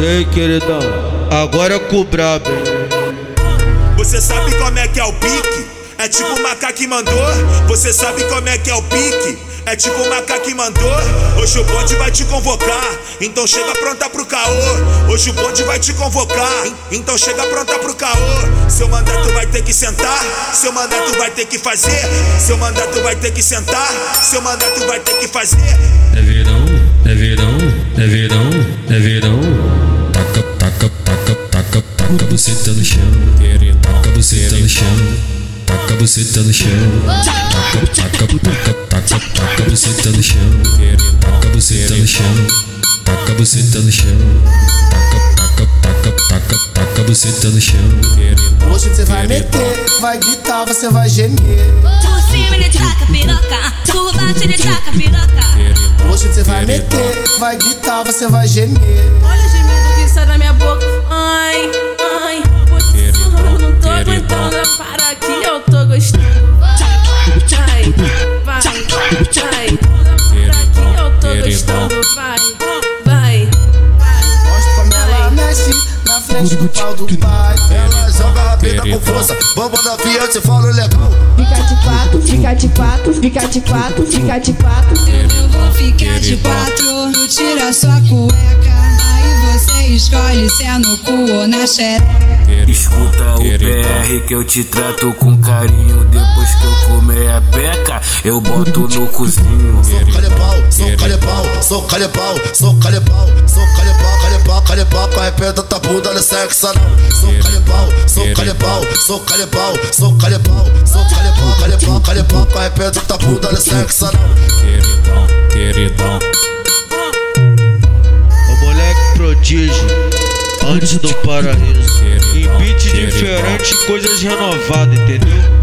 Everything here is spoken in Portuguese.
E aí, queridão? Agora é o brabo, Você sabe como é que é o pique? É tipo o macaco que mandou. Você sabe como é que é o pique? É tipo o macaco que mandou. Hoje o bonde vai te convocar. Então chega pronta pro caô. Hoje o bonde vai te convocar. Então chega pronta pro caô. Seu mandato vai ter que sentar. Seu mandato vai ter que fazer. Seu mandato vai ter que sentar. Seu mandato vai ter que fazer. É verão, é verão, é verão, é verão. Taca, taca, taca, taca, taca buceta no chão. Taca buceta no chão. Taca buceta no chão. Taca, taca, taca, taca, taca buceta no chão. Taca buceta no chão. Taca buceta no chão. Taca, taca, taca, taca, taca buceta no chão. Hoje você vai meter, vai gritar, você vai gemer. Por cima ele taca piroca, por baixo ele taca piroca. Hoje você vai meter, vai gritar, você vai gemer. Olha o gemido que sai da minha boca. Vai. Para que eu tô gostando. Vai, vai, vai. Mostra como ela mexe na frente do pau do pai. Ela joga rabeta com força, bomba na via, te falo legal. Fica de quatro, fica de quatro, fica de quatro, fica de quatro. Eu vou ficar de quatro, tu tira sua cueca. Aí você escolhe se é no cu ou na xereca. Escuta o PR que eu te trato com carinho. Depois que eu comer a peca, eu boto no cozinho. Sou calepau, sou calepau, sou calepau, sou calepau, sou calepau, calepau, calepau, com a repeta tá bunda no sexo anal. Sou calepau, sou calepau, sou calepau, sou calepau, sou calepau, calepau, calepau, com a repeta tá bunda no sexo anal. Queridão, queridão. O moleque prodígio, antes do paraíso. Em beat diferente, coisas renovadas, entendeu?